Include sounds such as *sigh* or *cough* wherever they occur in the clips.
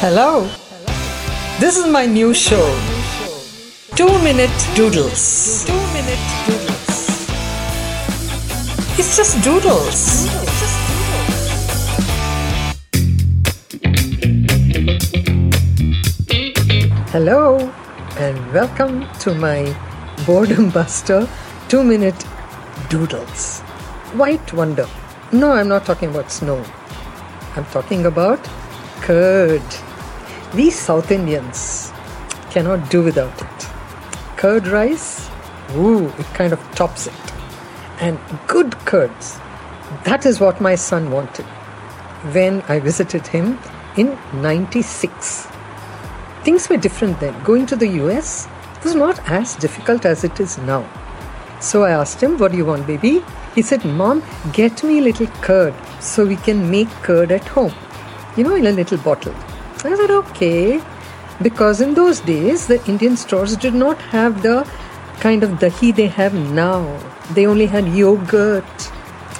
Hello. This is my new show. Two Minute Doodles. Two Minute Doodles. It's just doodles. Hello and welcome to my boredom buster two minute doodles. White wonder. No, I'm not talking about snow. I'm talking about curd. We South Indians cannot do without it. Curd rice, ooh, it kind of tops it. And good curds. That is what my son wanted when I visited him in 96. Things were different then. Going to the US was not as difficult as it is now. So I asked him, What do you want, baby? He said, Mom, get me a little curd so we can make curd at home. You know, in a little bottle. I said, Okay. Because in those days, the Indian stores did not have the kind of dahi they have now. They only had yogurt.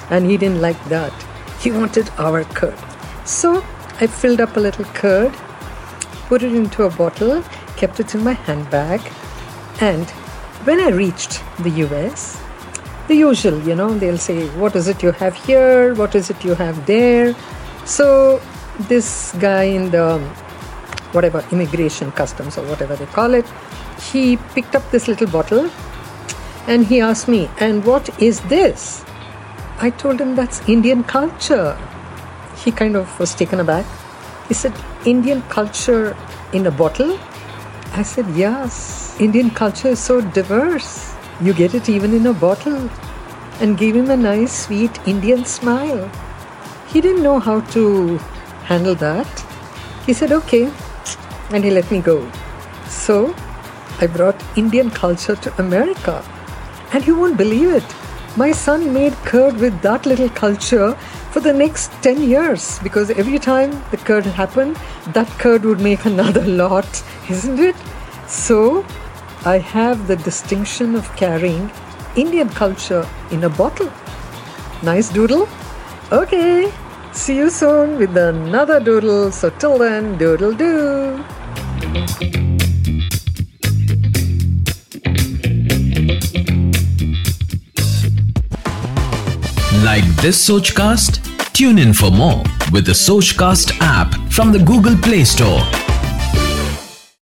And he didn't like that. He wanted our curd. So I filled up a little curd, put it into a bottle, kept it in my handbag, and when I reached the US, the usual, you know, they'll say, What is it you have here? What is it you have there? So, this guy in the whatever immigration customs or whatever they call it, he picked up this little bottle and he asked me, And what is this? I told him that's Indian culture. He kind of was taken aback. He said, Indian culture in a bottle? I said, Yes, Indian culture is so diverse. You get it even in a bottle. And gave him a nice, sweet Indian smile. He didn't know how to handle that. He said, Okay. And he let me go. So I brought Indian culture to America. And you won't believe it. My son made curd with that little culture for the next 10 years because every time the curd happened, that curd would make *laughs* another lot, isn't it? So, I have the distinction of carrying Indian culture in a bottle. Nice doodle? Okay, see you soon with another doodle. So, till then, doodle do. Like this Sochcast? Tune in for more with the Sochcast app from the Google Play Store.